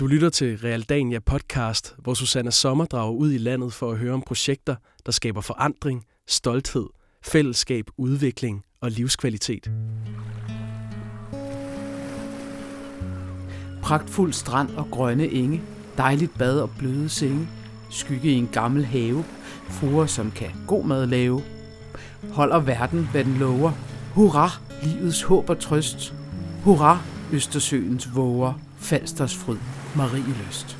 Du lytter til Realdania podcast, hvor Susanne Sommer drager ud i landet for at høre om projekter, der skaber forandring, stolthed, fællesskab, udvikling og livskvalitet. Pragtfuld strand og grønne enge, dejligt bad og bløde senge, skygge i en gammel have, fruer som kan god mad lave. Holder verden, hvad den lover. Hurra, livets håb og trøst. Hurra, Østersøens våger, Falsters fryd, Marieløst.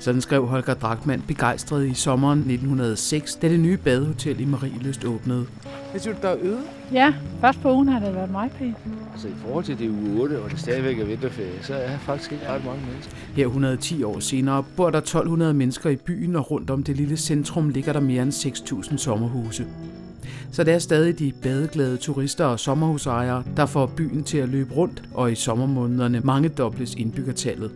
Sådan skrev Holger Drachmann begejstret i sommeren 1906, da det nye badehotel i Marieløst åbnede. Hvad synes du, der er øde? Ja, først på ugen har det været meget pænt. Altså i forhold til det uge 8, og det stadigvæk er vinterferie, så er faktisk ikke ret mange mennesker. Her 110 år senere bor der 1200 mennesker i byen, og rundt om det lille centrum ligger der mere end 6.000 sommerhuse. Så det er stadig de badeglade turister og sommerhusejere, der får byen til at løbe rundt, og i sommermånederne mange dobles indbyggertallet.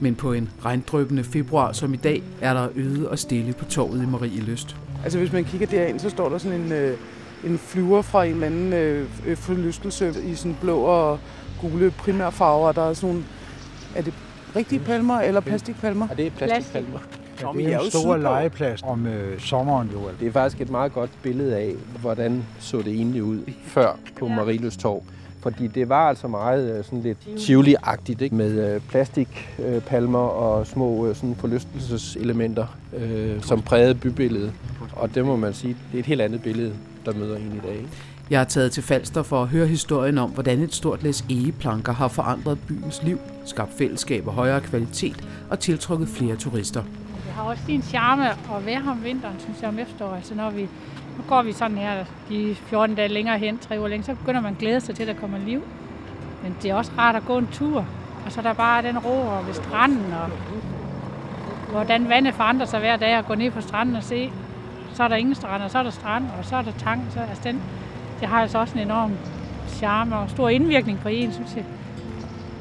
Men på en regndrøbende februar som i dag, er der øde og stille på torvet i Marieløst. Altså hvis man kigger derind, så står der sådan en, øh, en flyver fra en eller anden øh, øh, forlystelse i sådan blå og gule primærfarver. Der er sådan er det rigtige palmer eller plastikpalmer? Og det er plastikpalmer. Nå, Ja, men det er er jo en stor sydpå. legeplads om øh, sommeren jo. Det er faktisk et meget godt billede af, hvordan så det egentlig ud før på Marilus Torv. Fordi det var altså meget øh, sådan lidt Tivoli-agtigt, ikke? med øh, plastikpalmer og små øh, sådan forlystelseselementer, øh, som prægede bybilledet. Og det må man sige, det er et helt andet billede, der møder en i dag. Ikke? Jeg er taget til Falster for at høre historien om, hvordan et stort læs egeplanker har forandret byens liv, skabt fællesskab og højere kvalitet og tiltrukket flere turister. Har også sin charme at være her om vinteren, synes jeg, om efteråret. Altså når vi, nu går vi sådan her de 14 dage længere hen, tre uger længere, så begynder man at glæde sig til, at der kommer liv. Men det er også rart at gå en tur. Og så er der bare den ro og ved stranden, og hvordan vandet forandrer sig hver dag, og gå ned på stranden og se. Så er der ingen strand, og så er der strand, og så er der tang. Så, altså den, det har altså også en enorm charme og stor indvirkning på en, synes jeg.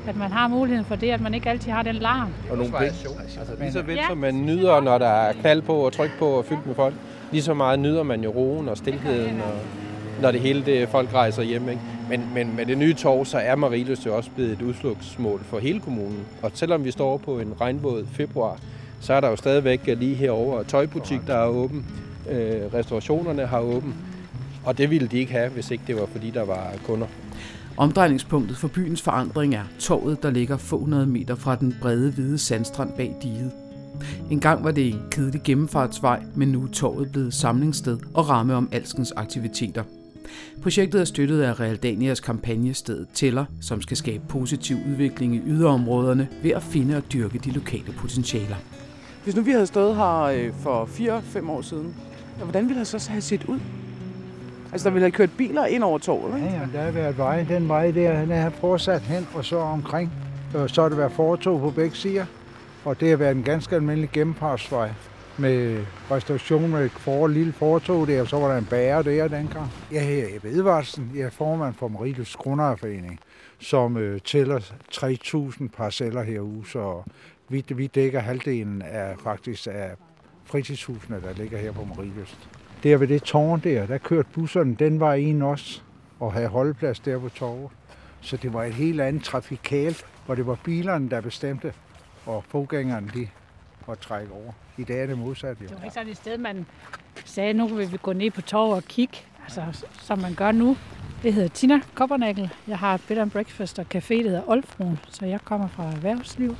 At man har muligheden for det, at man ikke altid har den larm. Og nogle Altså lige så vel Ja. som man nyder, når der er knald på og tryk på og fyldt med folk, lige så meget nyder man jo roen og stilheden, og når det hele det, folk rejser hjem. Ikke? Men, men med det nye torv, så er Mariløs jo også blevet et udflugtsmål for hele kommunen. Og selvom vi står på en regnvåd februar, så er der jo stadigvæk lige herover tøjbutik, der er åben. Øh, restaurationerne har åben. Og det ville de ikke have, hvis ikke det var fordi, der var kunder. Omdrejningspunktet for byens forandring er torvet, der ligger få hundrede meter fra den brede hvide sandstrand bag diget. En gang var det en kedelig gennemfartsvej, men nu er torvet blevet samlingssted og ramme om alskens aktiviteter. Projektet er støttet af Realdanias kampagnested Tæller, som skal skabe positiv udvikling i yderområderne ved at finde og dyrke de lokale potentialer. Hvis nu vi havde stået her øh, for 4-5 år siden, hvordan ville det så have set ud? Altså, der ville have kørt biler ind over torvet, ikke? ja, ja, der har været vej. Den vej der, den er fortsat hen og så omkring. Og så har det været fortog på begge sider. Og det har været en ganske almindelig gennemfartsvej med restauration med et for, lille fortog der, og så var der en bager der dengang. Jeg hedder Ebbe Edvardsen, jeg er formand for Marilus Grundejerforening, som øh, tæller 3.000 parceller herude, så vi, vi dækker halvdelen af faktisk af fritidshusene, der ligger her på Mariløst. Der ved det tårn der, der kørte busserne den var en også, og havde holdeplads der på torvet. Så det var et helt andet trafikalt, hvor det var bilerne, der bestemte, og fodgængerne de måtte trække over. I dag er det modsat jo. Det var ikke sådan et sted, man sagde, nu vil vi gå ned på torvet og kigge, altså, som man gør nu. Det hedder Tina Koppernagel. Jeg har et bed and breakfast og café, der hedder Olfruen, så jeg kommer fra erhvervsliv.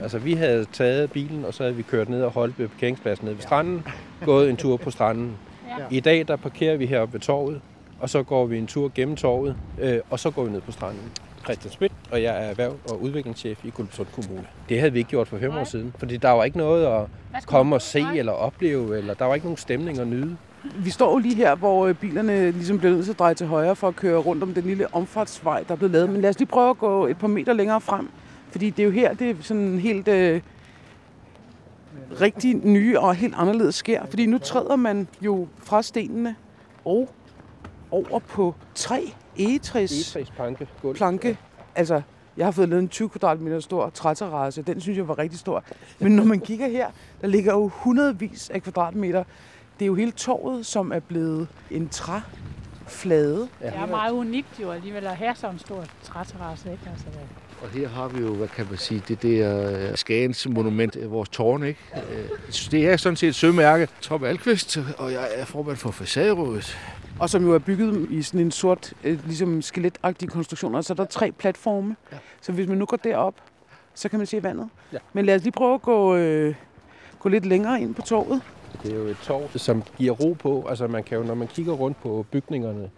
Altså, vi havde taget bilen, og så havde vi kørt ned og holdt ved parkeringspladsen nede ved stranden, gået en tur på stranden. Ja. I dag, der parkerer vi heroppe ved torvet, og så går vi en tur gennem torvet, øh, og så går vi ned på stranden. Christian Schmidt, og jeg er erhverv- og udviklingschef i Guldborgsund Kommune. Det havde vi ikke gjort for fem år siden, fordi der var ikke noget at komme og se eller opleve, eller der var ikke nogen stemning at nyde. Vi står jo lige her, hvor øh, bilerne ligesom bliver nødt til at dreje til højre for at køre rundt om den lille omfartsvej, der er blevet lavet. Men lad os lige prøve at gå et par meter længere frem. Fordi det er jo her, det er sådan helt øh, rigtig nye og helt anderledes sker. Fordi nu træder man jo fra stenene og over på tre egetræs gulv. planke. Altså, jeg har fået lavet en 20 kvadratmeter stor træterrasse. Den synes jeg var rigtig stor. Men når man kigger her, der ligger jo hundredvis af kvadratmeter. Det er jo hele torvet, som er blevet en træflade. Det er meget unikt jo alligevel at have sådan en stor træterrasse, ikke? Altså, Og her har vi jo, hvad kan man sige, det der øh, Skagens monument, øh, vores tårn, ikke? Øh, Det er sådan set et sømærke. Tom Alkvist, og jeg er formand for facaderådet. Og som jo er bygget i sådan en sort, ligesom skeletagtig konstruktion, og så er der tre platforme. Ja. Så hvis man nu går derop, så kan man se vandet. Ja. Men lad os lige prøve at gå, øh, gå lidt længere ind på torvet. Det er jo et torv, som giver ro på. Altså man kan jo, når man kigger rundt på bygningerne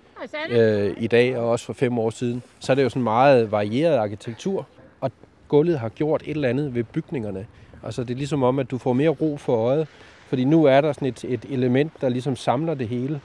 øh, i dag, og også for fem år siden, så er det jo sådan meget varieret arkitektur. Og gulvet har gjort et eller andet ved bygningerne. Altså det er ligesom om, at du får mere ro for øjet. Fordi nu er der sådan et, et element, der ligesom samler det hele.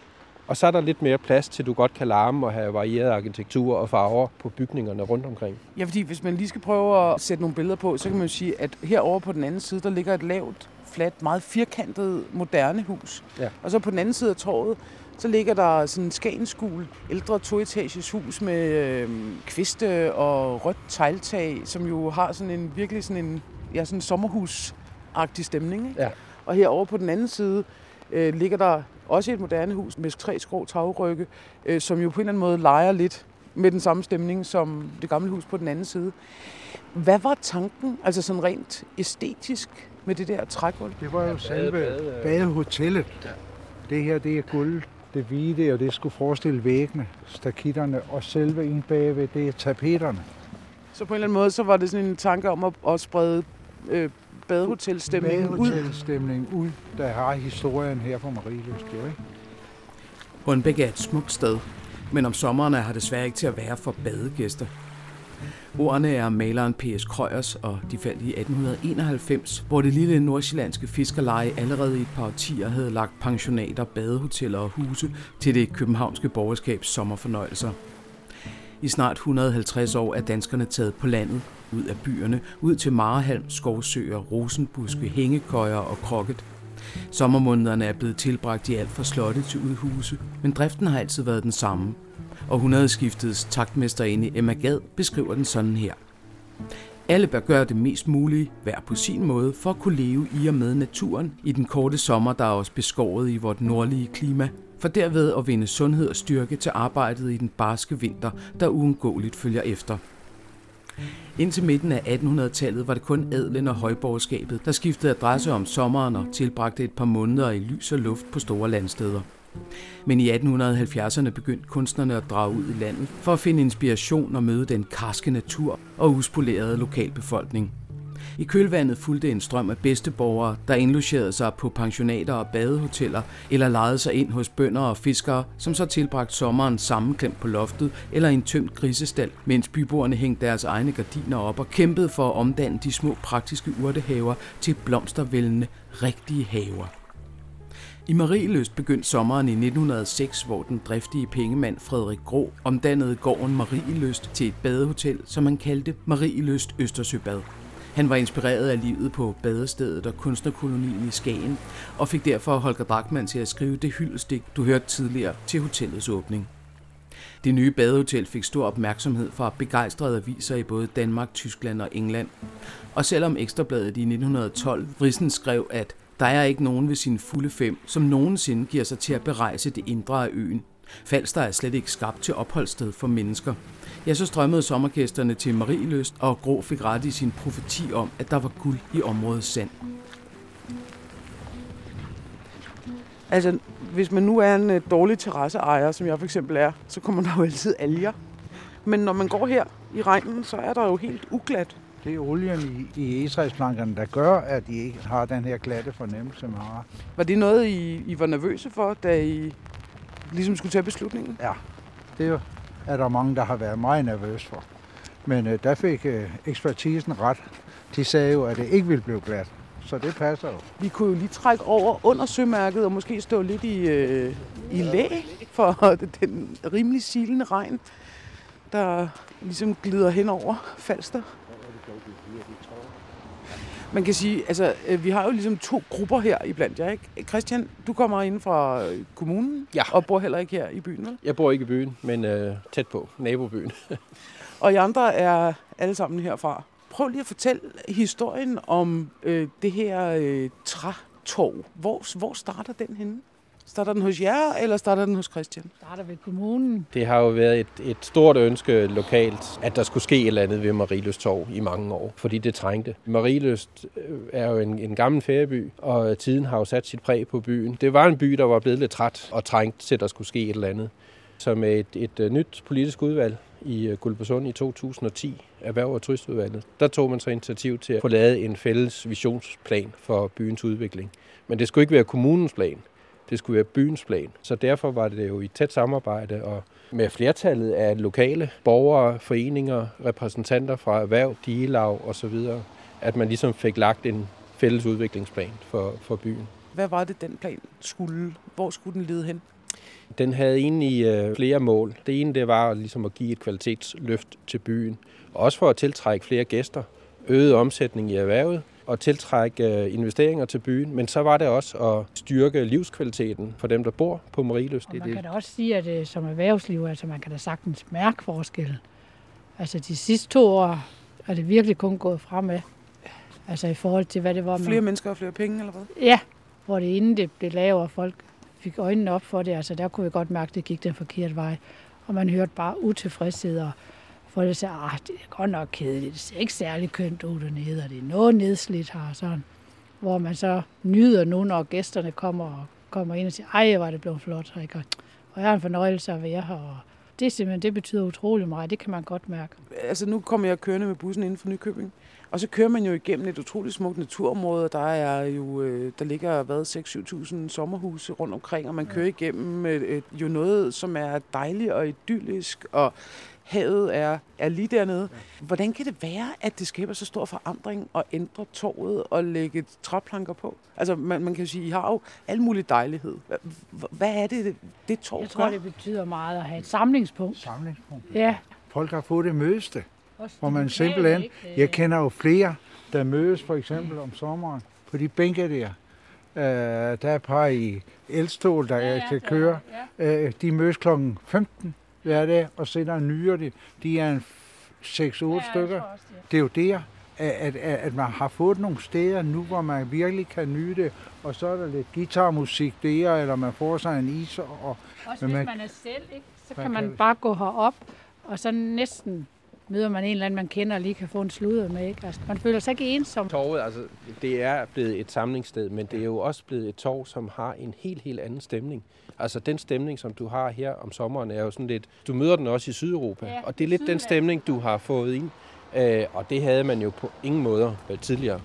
Og så er der lidt mere plads til, at du godt kan larme og have varieret arkitektur og farver på bygningerne rundt omkring. Ja, fordi hvis man lige skal prøve at sætte nogle billeder på, så kan man jo sige, at herovre på den anden side, der ligger et lavt, fladt, meget firkantet, moderne hus. Ja. Og så på den anden side af torvet, så ligger der sådan en skagenskul, ældre toetages hus med øh, kviste og rødt tegltag, som jo har sådan en virkelig sådan en ja, sådan en sommerhusagtig stemning. Ikke? Ja. Og herovre på den anden side øh, ligger der også et moderne hus med tre skrå tagrygge, øh, som jo på en eller anden måde leger lidt med den samme stemning som det gamle hus på den anden side. Hvad var tanken, altså sådan rent æstetisk, med det der trægulv? Det var jo selve bade- badehotellet. Det her, det er guld, det hvide, og det skulle forestille væggene, stakitterne, og selve en bagved, det er tapeterne. Så på en eller anden måde, så var det sådan en tanke om at, at sprede øh, badehotelstemningen ud. Badehotelstemningen ud, der har historien her på Marielyst, jo ikke? Rundbæk er et smukt sted, men om sommeren er her desværre ikke til at være for badegæster. Ordene er maleren P.S. Krøyers, og de faldt i 1891, hvor det lille nordsjællandske fiskerleje allerede i et par årtier havde lagt pensionater, badehoteller og huse til det københavnske borgerskabs sommerfornøjelser. I snart 150 år er danskerne taget på landet, ud af byerne, ud til Marehalm, skovsøer, rosenbuske, hængekøjer og krokket. Sommermånederne er blevet tilbragt i alt fra slotte til udhuse, men driften har altid været den samme. Og 100-skiftets taktmesterinde Emma Gad beskriver den sådan her. Alle bør gøre det mest mulige, hver på sin måde, for at kunne leve i og med naturen i den korte sommer, der er også beskåret i vort nordlige klima, for derved at vinde sundhed og styrke til arbejdet i den barske vinter, der uundgåeligt følger efter. Indtil midten af 1800-tallet var det kun adlen og højborgerskabet, der skiftede adresse om sommeren og tilbragte et par måneder i lys og luft på store landsteder. Men i 1870'erne begyndte kunstnerne at drage ud i landet for at finde inspiration og møde den karske natur og uspolerede lokalbefolkning. I kølvandet fulgte en strøm af bedsteborgere, der indlogerede sig på pensionater og badehoteller, eller lejede sig ind hos bønder og fiskere, som så tilbragte sommeren sammenklemt på loftet eller i en tømt grisestal, mens byboerne hængte deres egne gardiner op og kæmpede for at omdanne de små praktiske urtehaver til blomstervældende rigtige haver. I Marieløst begyndte sommeren i 1906, hvor den driftige pengemand Frederik Grå omdannede gården Marieløst til et badehotel, som man kaldte Marieløst Østersøbad. Han var inspireret af livet på badestedet og kunstnerkolonien i Skagen, og fik derfor Holger Bachmann til at skrive det hyldestik, du hørte tidligere, til hotellets åbning. Det nye badehotel fik stor opmærksomhed fra begejstrede aviser i både Danmark, Tyskland og England. Og selvom Ekstrabladet i 1912 vrisen skrev, at der er ikke nogen ved sine fulde fem, som nogensinde giver sig til at berejse det indre af øen. Falster er slet ikke skabt til opholdssted for mennesker. Ja, så strømmede sommergæsterne til Marieløst, og Grå fik ret i sin profeti om, at der var guld i området sand. Altså, hvis man nu er en øh, dårlig terrasseejer, som jeg for eksempel er, så kommer der jo altid alger. Men når man går her i regnen, så er der jo helt uglat. Det er olien i, i egetræsplankerne, der gør, at I ikke har den her glatte fornemmelse, man har. Var det noget, I, I var nervøse for, da I ligesom skulle tage beslutningen? Ja, det er der mange, der har været meget nervøs for. Men øh, der fik øh, ekspertisen ret. De sagde jo, at det ikke ville blive glat. Så det passer jo. Vi kunne jo lige trække over under sømærket og måske stå lidt i, øh, i læ for den rimelig silende regn, der ligesom glider hen over Falster. Man kan sige, altså, øh, vi har jo ligesom to grupper her i blandt jer, ikke? Christian, du kommer ind fra øh, kommunen Ja. og bor heller ikke her i byen, vel? Jeg bor ikke i byen, men øh, tæt på, nabobyen. Og I andre er alle sammen herfra. Prøv lige at fortælle historien om øh, det her øh, trætorv. Hvor, hvor starter den henne? Starter den hos jer, eller starter den hos Christian? Starter ved kommunen. Det har jo været et, et stort ønske lokalt, at der skulle ske et eller andet ved Marieløst Torv i mange år, fordi det trængte. Marieløst øh, er jo en, en gammel ferieby, og tiden har jo sat sit præg på byen. Det var en by, der var blevet lidt træt og trængt til, at der skulle ske et eller andet. Så med et, et, et nyt politisk udvalg i øh, Guldborgsund i 2010, Erhverv- og Turistudvalget, der tog man så initiativ til at få lavet en fælles visionsplan for byens udvikling. Men det skulle ikke være kommunens plan. Det skulle være byens plan. Så derfor var det jo i tæt samarbejde og med flertallet af lokale borgere, foreninger, repræsentanter fra erhverv, digelag osv., at man ligesom fik lagt en fælles udviklingsplan for, for byen. Hvad var det, den plan skulle? Hvor skulle den lede hen? Den havde egentlig øh, flere mål. Det ene det var ligesom at give et kvalitetsløft til byen, og også for at tiltrække flere gæster, øget omsætning i erhvervet, og tiltrække øh, investeringer til byen, men så var det også at styrke livskvaliteten for dem, der bor på Marieløst. Og man kan da også sige, at det som erhvervsliv, altså man kan da sagtens mærke forskel. Altså de sidste to år er det virkelig kun gået fremad. Altså i forhold til, hvad det var. Flere mennesker og flere penge, eller hvad? Ja, hvor det inden det blev lavere, og folk fik øjnene op for det. Altså der kunne vi godt mærke, at det gik den forkerte vej. Og man hørte bare utilfredshed, og folk sagde, at det er godt nok kedeligt. Det ser ikke særlig kønt ud dernede, og det er noget nedslidt her. Sådan. Hvor man så nyder nu, når gæsterne kommer og kommer ind og siger, ej, var det blevet flot. Ikke? Og jeg har en fornøjelse at være her, og det, simpelthen, det betyder utrolig meget. Det kan man godt mærke. Altså nu kommer jeg kørende med bussen inden for Nykøbing. Og så kører man jo igennem et utroligt smukt naturområde. Der er jo, øh, der ligger hvad, 6-7.000 sommerhuse rundt omkring, og man kører igennem øh, jo noget, som er dejligt og idyllisk, og havet er, er lige dernede. Hvordan kan det være, at det skaber så stor forandring at ændre torvet og lægge træplanker på? Altså, man, man kan jo sige, I har jo al mulig dejlighed. Hvad er det, det torv Jeg tror, det betyder meget at have et samlingspunkt. Samlingspunkt. Ja. Folk har fået det mødeste, hvor man simpelthen... Jeg kender jo flere, der mødes for eksempel om sommeren på de bænke der. Uh, der er et par i elstol, der ja, ja, kan køre. Ja. Uh, de mødes klokken 15 hver dag, og sætter nyere det. De er en 6-8 ja, stykker. Også, ja. Det er jo der, at, at, at man har fået nogle steder nu, hvor man virkelig kan nyde det. Og så er der lidt guitarmusik der, eller man får sig en is. Og, også hvis man, man er selv, ikke? så kan man bare gå herop, og så næsten møder man en eller anden, man kender, og lige kan få en sludder med. Ikke? Altså, man føler sig ikke ensom. Torvet, altså, det er blevet et samlingssted, men det er jo også blevet et torv, som har en helt, helt anden stemning. Altså den stemning, som du har her om sommeren, er jo sådan lidt... Du møder den også i Sydeuropa, ja, og det er lidt den stemning, du har fået ind. Øh, og det havde man jo på ingen måder tidligere.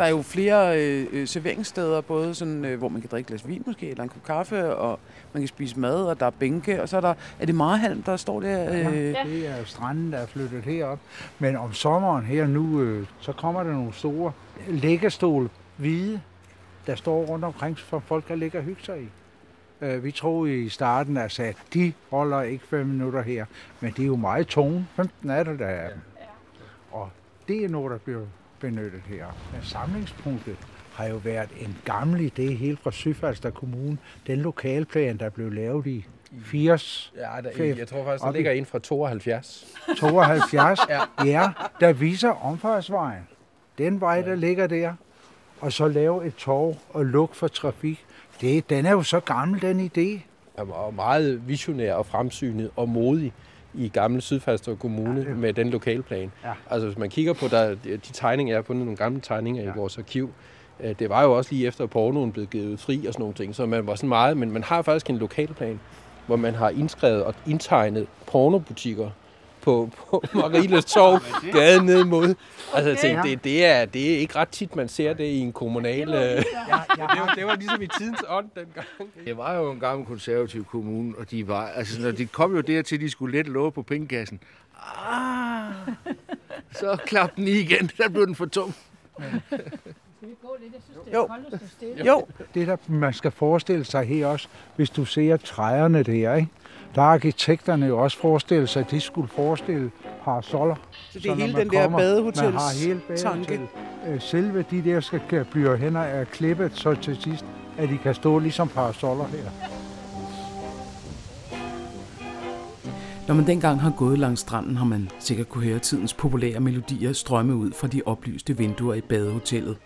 Der er jo flere øh, serveringssteder, både sådan, øh, hvor man kan drikke glas vin måske, eller en kop kaffe, og man kan spise mad, og der er bænke, og så er der, er det Marhalm, der står der? Øh... Ja, det er stranden, der er flyttet herop. Men om sommeren her nu, øh, så kommer der nogle store læggestol, hvide, der står rundt omkring, for folk kan ligge og hygge sig i. Øh, vi troede i starten, altså, at de holder ikke fem minutter her, men det er jo meget tunge. 15 er der, der er dem. Og det er noget, der bliver benyttet her. Men samlingspunktet har jo været en gammel idé helt fra Sydfalster Kommune. Den lokalplan, der blev lavet i 80. Ja, der, jeg tror faktisk, der ligger en fra 72. 72? ja. ja, der viser omfartsvejen. Den vej, der ligger der. Og så lave et tog og luk for trafik. Det, den er jo så gammel, den idé. Og meget visionær og fremsynet og modig i gamle Sydfalster Kommune ja, med den lokalplan. Ja. Altså hvis man kigger på der, de tegninger, jeg har fundet nogle gamle tegninger ja. i vores arkiv, øh, det var jo også lige efter, at pornoen blev givet fri og sådan nogle ting, så man var sådan meget, men man har faktisk en lokalplan, hvor man har indskrevet og indtegnet pornobutikker på, på Marieles Torv, gaden ned mod. Altså, okay. tænkte, det, det, er, det er ikke ret tit, man ser det i en kommunal... Ja, ja, ja. det, var, det var ligesom i tidens ånd dengang. Det var jo en gammel konservativ kommune, og de var, altså, når de kom jo dertil, at de skulle let låge på pengekassen. Ah, så klap den i igen, der blev den for tung. Jo. jo, det der man skal forestille sig her også, hvis du ser træerne der, ikke? Der har arkitekterne jo også forestillet sig, at de skulle forestille parasoller. Så det er hele den der badehotels Man har hele badehotel. Øh, selve de der skal blive hen og klippet, så til sidst, at de kan stå ligesom parasoller her. Når man dengang har gået langs stranden, har man sikkert kunne høre tidens populære melodier strømme ud fra de oplyste vinduer i badehotellet.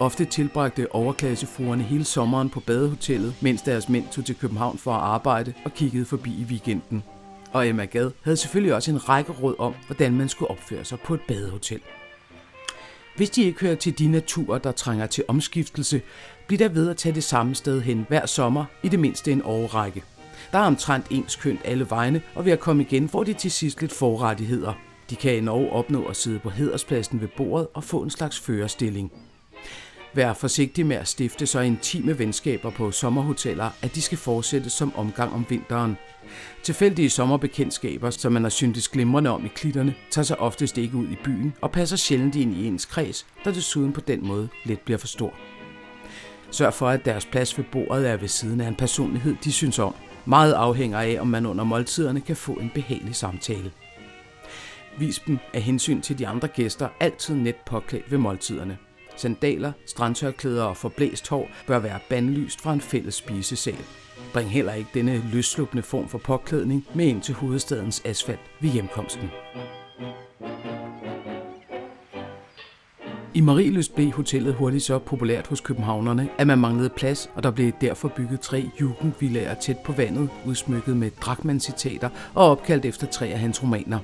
Ofte tilbragte overklassefruerne hele sommeren på badehotellet, mens deres mænd tog til København for at arbejde og kiggede forbi i weekenden. Og Emma Gad havde selvfølgelig også en række råd om, hvordan man skulle opføre sig på et badehotel. Hvis de ikke hører til de naturer, der trænger til omskiftelse, bliver der ved at tage det samme sted hen hver sommer i det mindste en årrække. Der er omtrent ens kønt alle vegne, og ved at komme igen får de til sidst lidt forrettigheder. De kan endnu opnå at sidde på hederspladsen ved bordet og få en slags førerstilling. Vær forsigtig med at stifte så intime venskaber på sommerhoteller, at de skal fortsætte som omgang om vinteren. Tilfældige sommerbekendtskaber, som man har syntes glimrende om i klitterne, tager sig oftest ikke ud i byen og passer sjældent ind i ens kreds, der desuden på den måde let bliver for stor. Sørg for, at deres plads ved bordet er ved siden af en personlighed, de synes om. Meget afhænger af, om man under måltiderne kan få en behagelig samtale. Vis dem af hensyn til de andre gæster altid net påklædt ved måltiderne. Sandaler, strandtørklæder og forblæst hår bør være bandlyst fra en fælles spisesal. Bring heller ikke denne løsslupende form for påklædning med ind til hovedstadens asfalt ved hjemkomsten. I Marieløst blev hotellet hurtigt så populært hos københavnerne, at man manglede plads, og der blev derfor bygget tre jugendvillager tæt på vandet, udsmykket med Drachmann-citater og opkaldt efter tre af hans romaner.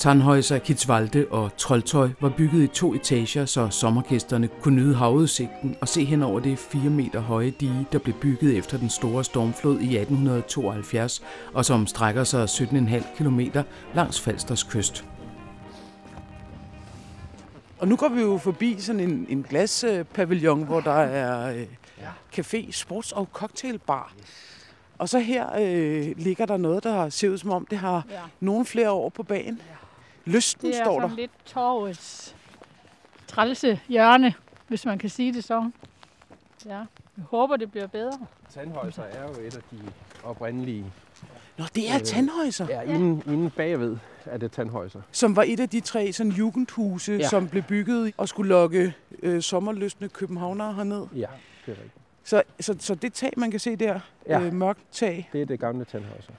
Tannhäuser, Kitzwalde og Trolltøj var bygget i to etager, så sommergæsterne kunne nyde havudsigten og se hen over det 4 meter høje dige, der blev bygget efter den store stormflod i 1872, og som strækker sig 17,5 km langs Falsters kyst. Og nu går vi jo forbi sådan en, en glaspavillon, hvor der er øh, café, sports- og cocktailbar. Og så her øh, ligger der noget, der ser ud som om, det har Ja. nogle flere år på bagen. Lysten Det er står der. lidt torvets trælse hjørne, hvis man kan sige det så. Ja, jeg håber, det bliver bedre. Tandhøjser er jo et af de oprindelige. Nå, det er Øh, Tandhøjser, Ja, inden, inden bagved er det tandhøjser. som var et af de tre sådan jugendhuse, ja. Ja. som blev bygget og skulle lokke øh, sommerlystende københavnere herned. Ja, det er rigtigt. Så, så, så det tag, man kan se der, ja. Ja. øh, mørkt tag, Det er det gamle tandhøjser.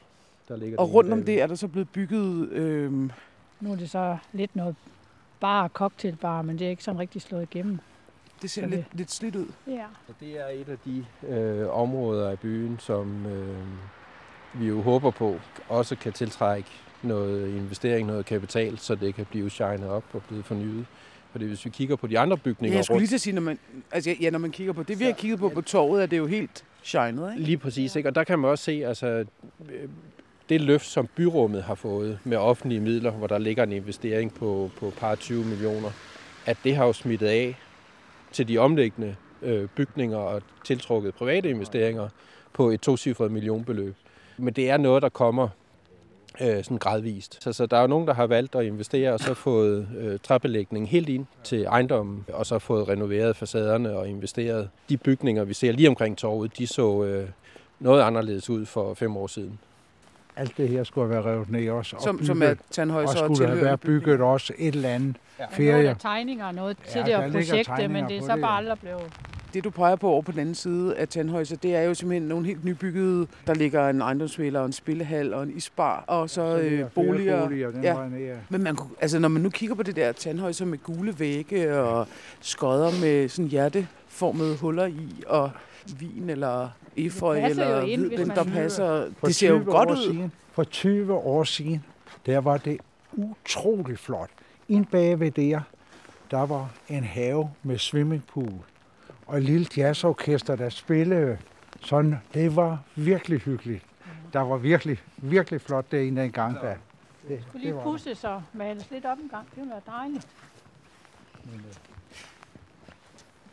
Der ligger og rundt om bagved. det er der så blevet bygget... Øh, Nu er det så lidt noget bar og cocktailbar, men det er ikke sådan rigtig slået igennem. det ser Så det- lidt, lidt slidt ud. Ja. Så det er et af de øh, områder af byen, som øh, vi jo håber på også kan tiltrække noget investering, noget kapital, så det kan blive shinet op og blive fornyet. Fordi hvis vi kigger på de andre Ja, bygninger jeg skulle rundt, lige til at sige, når man, altså, ja, når man kigger på det, vi har kigget på på torvet, er det jo helt shined, ikke? Lige præcis, ikke? og der kan man også se, altså, øh, det løft, som byrummet har fået med offentlige midler, hvor der ligger en investering på, på par 20 millioner, at det har jo smittet af til de omliggende øh, bygninger og tiltrukket private investeringer på et tocifret millionbeløb. Men det er noget, der kommer øh, sådan gradvist. Så, så der er jo nogen, der har valgt at investere og så fået øh, træbelægningen helt ind til ejendommen, og så fået renoveret facaderne og investeret. De bygninger, vi ser lige omkring torvet, de så øh, noget anderledes ud for fem år siden. Alt det her skulle have været revet ned også. og Som, som bygget. er Tandhøjser og og skulle have været bygget også et eller andet Ja. Er ferie. der tegninger og noget til Ja, det der her ligger projekt, tegninger men det er så det, bare ja. aldrig blevet... Det, du peger på over på den anden side af Tandhøjser, det er jo simpelthen nogle helt nybyggede. Der ligger en ejendomsmælder, og en spillehal og en isbar, og så, Så øh, boliger. Ja. Men man kunne, altså, når man nu kigger på det der Tandhøjser med gule vægge og skodder med sådan hjerteformede huller i, og vin eller efeu eller ind, man der passer. Det ser jo 20 godt ud. Siden, for 20 år siden, der var det utrolig flot. Ind bagved der, der var en have med swimmingpool og et lille jazzorkester, der spillede sådan. Det var virkelig hyggeligt. Der var virkelig, virkelig flot derinde en gang. Der. Det, skulle lige pusse så males lidt op en gang. Det ville være dejligt. Men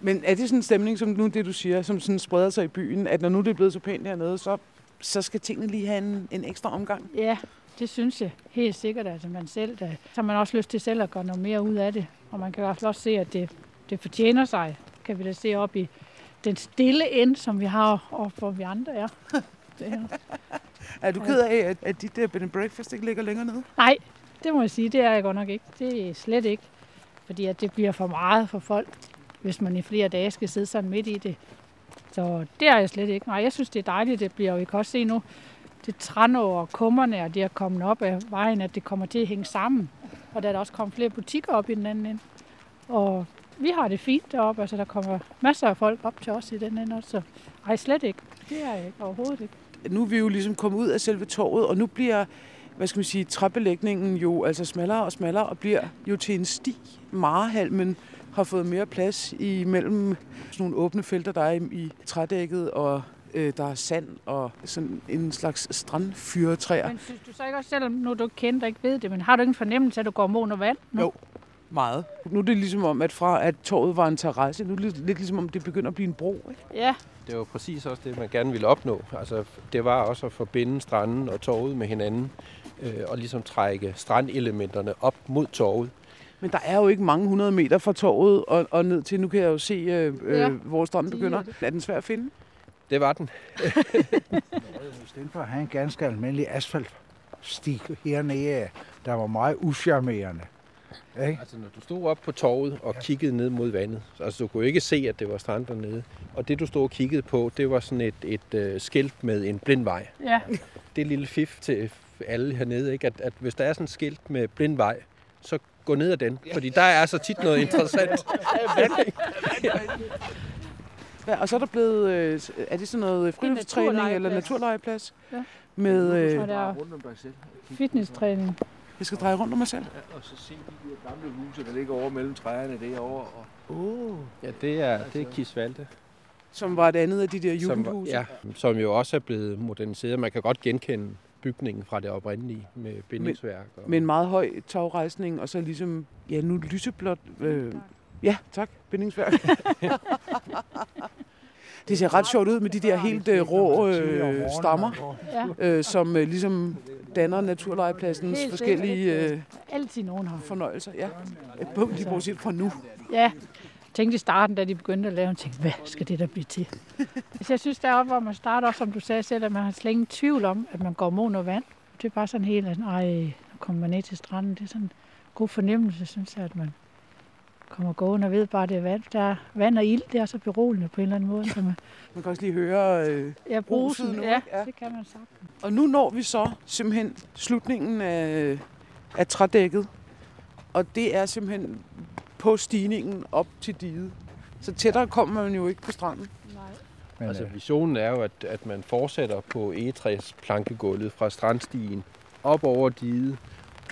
er det sådan en stemning, som nu det du siger, som sådan spreder sig i byen, at når nu det er blevet så pænt hernede, så, så skal tingene lige have en, en ekstra omgang? Ja, det synes jeg helt sikkert, at man selv, der, så har man også lyst til selv at gøre noget mere ud af det. Og man kan i hvert fald også se, at det, det fortjener sig, kan vi da se op i den stille ende, som vi har, og hvor vi andre er. Det her. Er du ked af, at, at dit uh, bed and breakfast ikke ligger længere nede? Nej, det må jeg sige, det er jeg godt nok ikke. Det er slet ikke. Fordi at det bliver for meget for folk, hvis man i flere dage skal sidde sådan midt i det. Så det er jeg slet ikke. Nej, jeg synes, det er dejligt, det bliver. jo, vi kan også se nu, det trænår og kummerne, og det er kommet op af vejen, at det kommer til at hænge sammen. Og der er der også kommet flere butikker op i den anden ende. Og vi har det fint deroppe. Altså, der kommer masser af folk op til os i den ende også. Ej, slet ikke. Det er jeg ikke overhovedet ikke. Nu er vi jo ligesom kommet ud af selve torvet, og nu bliver hvad skal man sige, træbelægningen jo altså smallere og smallere og bliver jo til en sti. Marehalmen har fået mere plads imellem sådan nogle åbne felter, der er i, i trædækket, og øh, der er sand og sådan en slags strandfyretræer. Men synes du så ikke også, selvom nu du kender ikke ved det, men har du ikke en fornemmelse af, at du går mod under vand nu? Jo, meget. Nu er det ligesom om, at fra at torvet var en terrasse, nu er det lidt, lidt ligesom om, det begynder at blive en bro. Ikke? Ja, Det var præcis også det, man gerne ville opnå. Altså, det var også at forbinde stranden og torvet med hinanden, øh, og ligesom trække strandelementerne op mod torvet. Men der er jo ikke mange hundrede meter fra torvet og, og ned til, nu kan jeg jo se, øh, øh, Ja, hvor stranden begynder. er det. Er den svær at finde? Det var den. I stedet for at have en ganske almindelig asfaltstig hernede, der var meget uscharmerende. Ikke? Altså, når du stod op på torvet og kiggede ned mod vandet, altså du kunne ikke se, at det var strand dernede. Og det, du stod og kiggede på, det var sådan et, et øh, skilt med en blind vej. ja. Det er lille fif til alle hernede, ikke? At, at hvis der er sådan et skilt med blind vej, så gå ned ad den. Fordi der er så tit noget interessant. Ja, og så er der blevet, øh, er det sådan noget friluftstræning eller naturlegeplads. naturlegeplads? Ja. Med, øh, selv. fitnesstræning. jeg skal dreje rundt om mig selv. Ja, og så se de der gamle huse, der ligger over mellem træerne derovre. Og Oh. Ja, det er, det er Kisvalde. Som var et andet af de der Som, var- jugendhuse. ja, som jo også er blevet moderniseret. Man kan godt genkende bygningen fra det oprindelige med bindingsværk. Og, Med en meget høj tagrejsning, og så ligesom, ja, nu lyseblåt. Øh, ja, tak, bindingsværk. det ser ret sjovt ud med de der helt øh, rå øh, stammer, Ja, øh, som øh, ligesom danner naturlegepladsens Helt forskellige øh, altid nogen har. fornøjelser. Ja, Bum, lige bortset fra nu. Ja, tænkte i starten, da de begyndte at lave, tænkte, hvad skal det der blive til? Så jeg synes deroppe, hvor man starter, også, som du sagde selv, at man har slet ingen tvivl om, at man går mod noget vand. Det er bare sådan helt, at ej, nu kommer man ned til stranden. Det er sådan en god fornemmelse, synes jeg, at man kommer gående og ved bare, at det er vand. Der er vand og ild, det er så beroligende på en eller anden måde. Så man, Man kan også lige høre... Øh, ja, brusen, Bruset nu, ja? Ja. det kan man sagt. Og nu når vi så simpelthen slutningen af, af trædækket. Og det er simpelthen på stigningen op til diget. Så tættere kommer man jo ikke på stranden. Nej. Men, Altså øh, visionen er jo, at, at man fortsætter på egetræs plankegulvet fra strandstien op over diget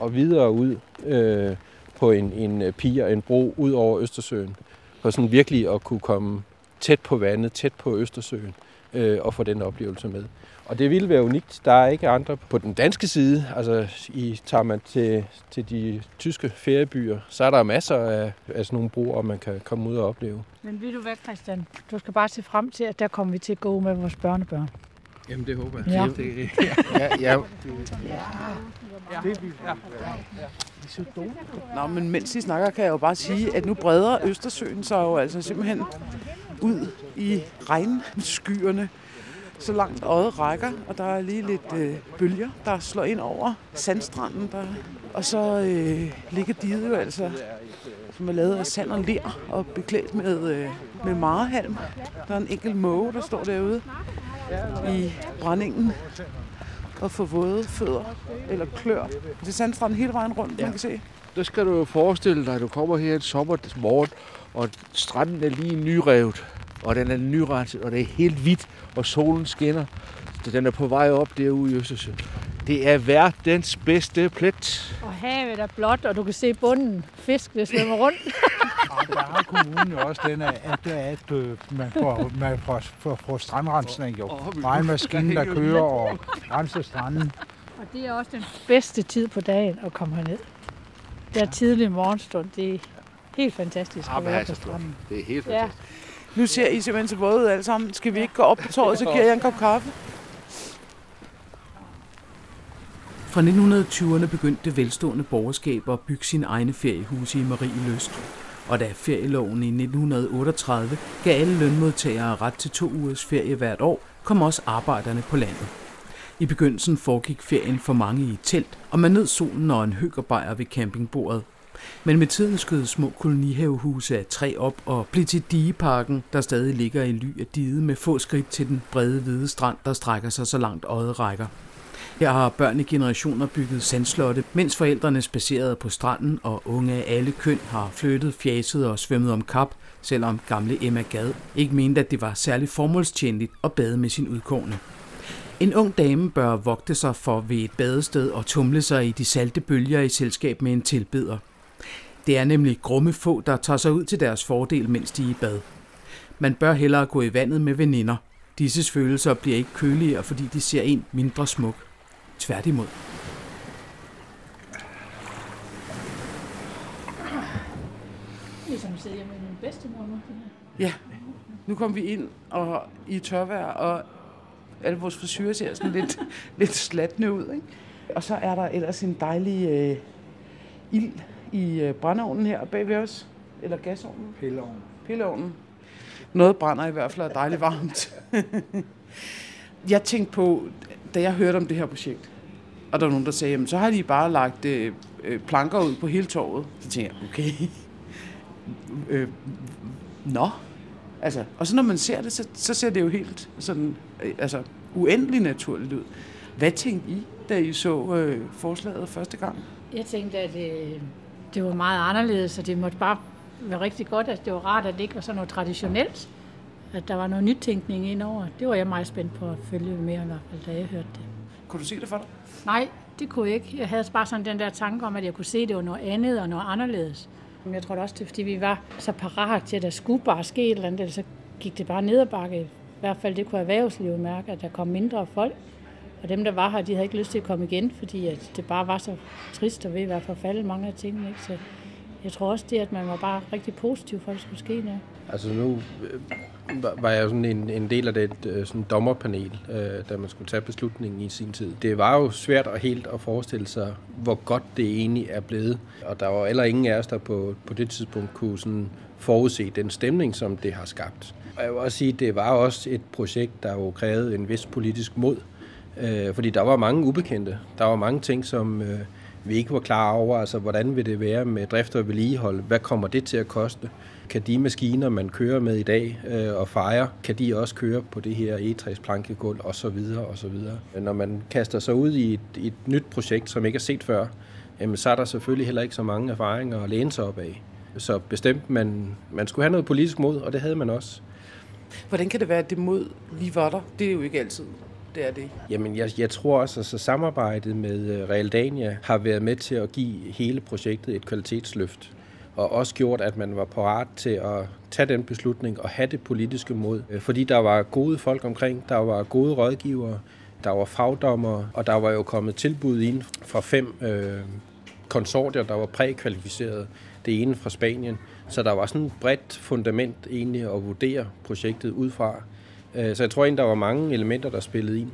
og videre ud øh, på en, en øh, pier, en bro ud over Østersøen. For sådan virkelig at kunne komme tæt på vandet, tæt på Østersøen øh, og få den oplevelse med. Og det ville være unikt. Der er ikke andre på den danske side. Altså, i, tager man til, til de tyske feriebyer, så er der masser af, af sådan nogle broer, man kan komme ud og opleve. Men ved du hvad, Christian? Du skal bare se frem til, at der kommer vi til at gå med vores børnebørn. Jamen, det håber jeg. Ja. Det, ja, ja, Nå, men mens I snakker, kan jeg jo bare sige, at nu breder Østersøen sig jo altså simpelthen ud i regnskyerne, så langt øjet rækker, og der er lige lidt øh, bølger, der slår ind over sandstranden. Der. Og så øh, ligger diget jo altså, som er lavet af sand og ler og beklædt med, øh, med marehalm. Der er en enkelt måge, der står derude i brændingen og får våde fødder eller klør. Det er sandstranden hele vejen rundt, ja. man kan se. der skal du jo forestille dig, at du kommer her en sommermorgen, og stranden er lige nyrevet, og den er nyrenset, og det er helt hvidt, og solen skinner. Så den er på vej op derude i Østersøen. Det er verdens bedste plet. Og havet er blåt, og du kan se bunden. Fisk, der svømmer rundt. og der har kommunen jo også den, at, at, at øh, man får, man får, får, får strandrensning jo. Regnmaskinen, der kører og renser stranden. Og det er også den bedste tid på dagen at komme herned. Det er tidlig morgenstund. Det er helt fantastisk at være altså, på stranden. Det er helt Ja, fantastisk. Nu ser I simpelthen så våde ud alle sammen. Skal vi ikke gå op på torvet, så giver jeg en kop kaffe? Fra 1920'erne begyndte det velstående borgerskab at bygge sine egne feriehuse i Marie Løst. Og da ferieloven i 1938 gav alle lønmodtagere ret til to ugers ferie hvert år, kom også arbejderne på landet. I begyndelsen foregik ferien for mange i telt, og man nød solen og en høgerbejer ved campingbordet. Men med tiden skød små kolonihavehuse af træ op og blev til digeparken, der stadig ligger i ly af diget med få skridt til den brede hvide strand, der strækker sig så langt øjet rækker. Her har børn i generationer bygget sandslotte, mens forældrene spacerede på stranden, og unge af alle køn har flyttet, fjaset og svømmet om kap, selvom gamle Emma Gad ikke mente, at det var særlig formålstjenligt at bade med sin udkårne. En ung dame bør vogte sig for ved et badested og tumle sig i de salte bølger i selskab med en tilbeder. Det er nemlig grumme få, der tager sig ud til deres fordel, mens de er i bad. Man bør hellere gå i vandet med veninder. Disses følelser bliver ikke køligere, fordi de ser en mindre smuk. Tværtimod. Ligesom at sidde hjemme med min bedstemor nu. Ja, nu kom vi ind og i tørvejr, og alle vores frisyrer ser sådan lidt, lidt slatne ud. Ikke? Og så er der ellers en dejlig øh, ild i øh, brændeovnen her bag ved os. Eller gasovnen. Pilleovn. Pilleovnen. Noget brænder i hvert fald og er dejligt varmt. jeg tænkte på, da jeg hørte om det her projekt, og der var nogen, der sagde, jamen, så har de bare lagt øh, øh, planker ud på hele torvet. Så tænkte jeg, okay. øh, nå. Altså, og så når man ser det, så, så ser det jo helt sådan, øh, altså, uendelig naturligt ud. Hvad tænkte I, da I så øh, forslaget første gang? Jeg tænkte, at øh, det var meget anderledes, og det måtte bare være rigtig godt, at det var rart, at det ikke var sådan noget traditionelt. At der var noget nytænkning indover. Det var jeg meget spændt på at følge med, i hvert fald, da jeg hørte det. Kunne du se det for dig? Nej, det kunne jeg ikke. Jeg havde bare sådan den der tanke om, at jeg kunne se, at det var noget andet og noget anderledes. Men jeg tror også, det er, fordi vi var så parat til, at der skulle bare ske et eller andet, så gik det bare ned ad bakke. I hvert fald det kunne erhvervslivet mærke, at der kom mindre folk. Og dem, der var her, de havde ikke lyst til at komme igen, fordi at det bare var så trist og ved at være forfaldet mange af tingene. Ikke? Så jeg tror også det, at man var bare rigtig positiv for, at det skulle ske noget. Altså nu øh, var- jeg jo sådan en, en del af det øh, sådan dommerpanel, øh, da man skulle tage beslutningen i sin tid. Det var jo svært og helt at forestille sig, hvor godt det egentlig er blevet. Og der var heller ingen af os, der på, på det tidspunkt kunne sådan forudse den stemning, som det har skabt. Og jeg vil også sige, at det var også et projekt, der jo krævede en vis politisk mod. Øh, fordi der var mange ubekendte. Der var mange ting, som øh, vi ikke var klar over. Altså, hvordan vil det være med drift og vedligehold? Hvad kommer det til at koste? Kan de maskiner, man kører med i dag øh, og fejrer, kan de også køre på det her E60 plankegulv og så videre og så videre. Når man kaster sig ud i et, et nyt projekt, som ikke er set før, jamen, så er der selvfølgelig heller ikke så mange erfaringer at læne sig op af. Så bestemt, man, man skulle have noget politisk mod, og det havde man også. Hvordan kan det være, at det mod lige var der? Det er jo ikke altid. Det er det. Jamen, jeg, jeg tror også, at så samarbejdet med øh, Realdania har været med til at give hele projektet et kvalitetsløft. Og også gjort, at man var parat til at tage den beslutning og have det politiske mod. Øh, fordi der var gode folk omkring, der var gode rådgivere, der var fagdommer, og der var jo kommet tilbud ind fra fem øh, konsortier, der var prækvalificeret. Det ene fra Spanien. Så der var sådan et bredt fundament egentlig at vurdere projektet ud fra. Øh, Så jeg tror egentlig, der var mange elementer, der spillede ind.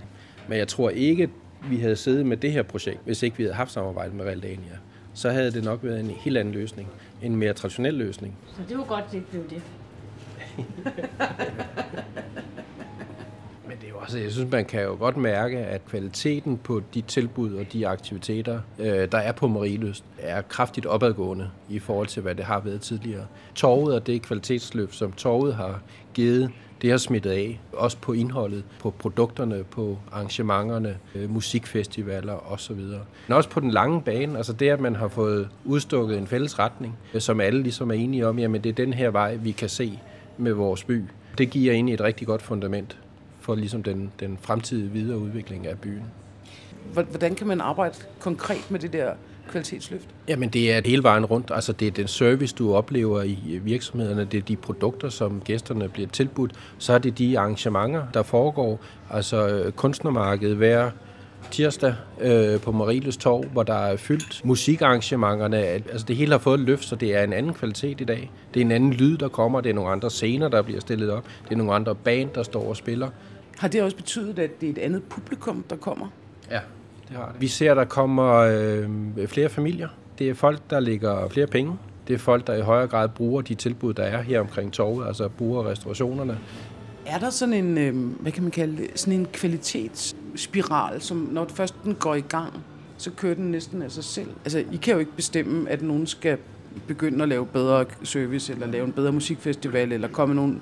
Men jeg tror ikke, vi havde siddet med det her projekt, hvis ikke vi havde haft samarbejde med Realdania. Så havde det nok været en helt anden løsning. En mere traditionel løsning. Så det var godt, det blev det. altså det jeg synes, man kan jo godt mærke, at kvaliteten på de tilbud og de aktiviteter, øh, der er på Marieløst, er kraftigt opadgående i forhold til, hvad det har været tidligere. Torvet og det kvalitetsløft, som Torvet har givet, det har smittet af. Også på indholdet, på produkterne, på arrangementerne, øh, musikfestivaler osv. Men også på den lange bane, altså det, at man har fået udstukket en fælles retning, øh, som alle ligesom er enige om, jamen det er den her vej, vi kan se med vores by. Det giver egentlig et rigtig godt fundament for ligesom den, den fremtidige videre udvikling af byen. Hvor- Hvordan kan man arbejde konkret med det der kvalitetsløft? Jamen det er hele vejen rundt. Altså det er den service, du oplever i virksomhederne. Det er de produkter, som gæsterne bliver tilbudt. Så er det de arrangementer, der foregår. Altså øh, kunstnermarkedet hver tirsdag øh, på Marieløs Torv, hvor der er fyldt musikarrangementerne. Altså det hele har fået et løft, så det er en anden kvalitet i dag. Det er en anden lyd, der kommer. Det er nogle andre scener, der bliver stillet op. Det er nogle andre band, der står og spiller. Har det også betydet, at det er et andet publikum, der kommer? Ja, det har det. Vi ser, der kommer øh, flere familier. Det er folk, der lægger flere penge. Det er folk, der i højere grad bruger de tilbud, der er her omkring torvet, altså bruger restaurationerne. Er der sådan en, øh, hvad kan man kalde det, sådan en kvalitetsspiral, som når først den går i gang, så kører den næsten af sig selv? Altså, I kan jo ikke bestemme, at nogen skal begynde at lave bedre service, eller lave en bedre musikfestival, eller komme nogle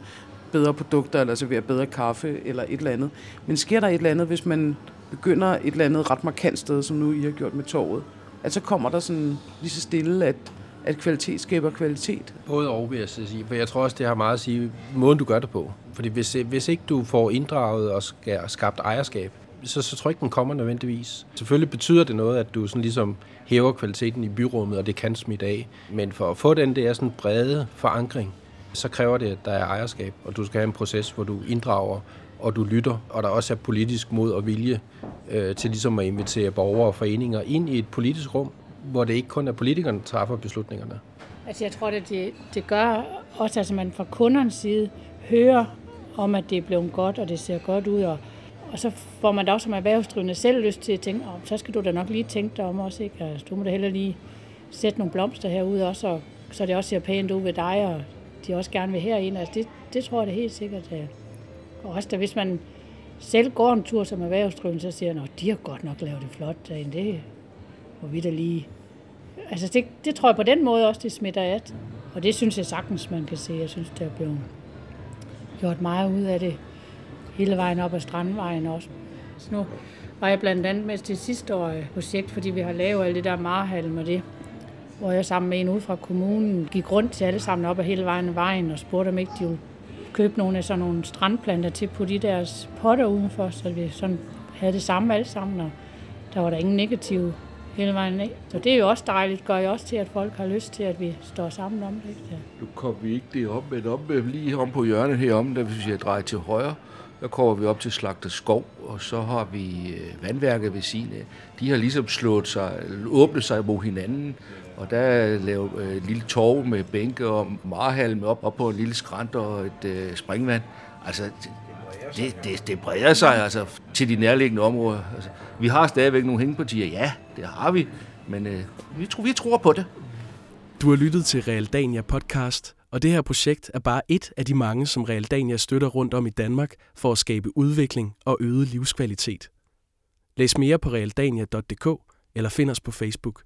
bedre produkter, eller servere bedre kaffe, eller et eller andet. Men sker der et eller andet, hvis man begynder et eller andet ret markant sted, som nu I har gjort med torvet, at så kommer der sådan lige så stille, at, at kvalitet skaber kvalitet. Både og, vil jeg så sige. For jeg tror også, det har meget at sige, måden du gør det på. Fordi hvis, hvis ikke du får inddraget og skabt ejerskab, så, så tror jeg ikke, den kommer nødvendigvis. Selvfølgelig betyder det noget, at du sådan ligesom hæver kvaliteten i byrummet, og det kan smitte af. Men for at få den der sådan brede forankring, så kræver det, at der er ejerskab, og du skal have en proces, hvor du inddrager og du lytter, og der også er politisk mod og vilje øh, til ligesom at invitere borgere og foreninger ind i et politisk rum, hvor det ikke kun er politikerne, der træffer beslutningerne. Altså jeg tror, det, det gør også, at man fra kundernes side hører om, at det er blevet godt, og det ser godt ud, og, og så får man da også som erhvervsdrivende selv lyst til at tænke, oh, så skal du da nok lige tænke dig om også, ikke? Altså, du må da heller lige sætte nogle blomster herude også, og, så det også ser pænt ud ved dig, og de også gerne vil herind. Altså det, det tror jeg da helt sikkert. At, og også da, hvis man selv går en tur som erhvervsdrivende, så siger man, at de har godt nok lavet det flot derinde. Det må vi da lige... Altså det, det tror jeg på den måde også, det smitter af. Og det synes jeg sagtens, man kan se. Jeg synes, det er blevet gjort meget ud af det hele vejen op ad Strandvejen også. Så nu var jeg blandt andet med til sidste år øh, projekt, fordi vi har lavet alt det der marhalm og det, hvor jeg sammen med en ude fra kommunen gik rundt til alle sammen op ad hele vejen vejen og spurgte, om ikke de ville købe nogle af sådan nogle strandplanter til på de deres potter udenfor, så vi sådan havde det samme alle sammen, og der var der ingen negative hele vejen ned. Så det er jo også dejligt, gør jo også til, at folk har lyst til, at vi står sammen om det. Ja. Nu kom vi ikke det op, men op, øh, lige om på hjørnet herom, der hvis jeg drejer til højre, der kommer vi op til Slagter Skov, og så har vi øh, vandværket ved sine. De har ligesom slået sig, åbnet sig mod hinanden, og der er lavet øh, et lille torv med bænke og marhalme op, op på en lille skrant og et øh, springvand. Altså, det, det, det breder sig altså, til de nærliggende områder. Altså, vi har stadigvæk nogle hængepartier, ja, det har vi, men øh, vi, tror, vi tror på det. Du har lyttet til Realdania podcast, og det her projekt er bare et af de mange, som Realdania støtter rundt om i Danmark for at skabe udvikling og øget livskvalitet. Læs mere på realdania.dk eller find os på Facebook.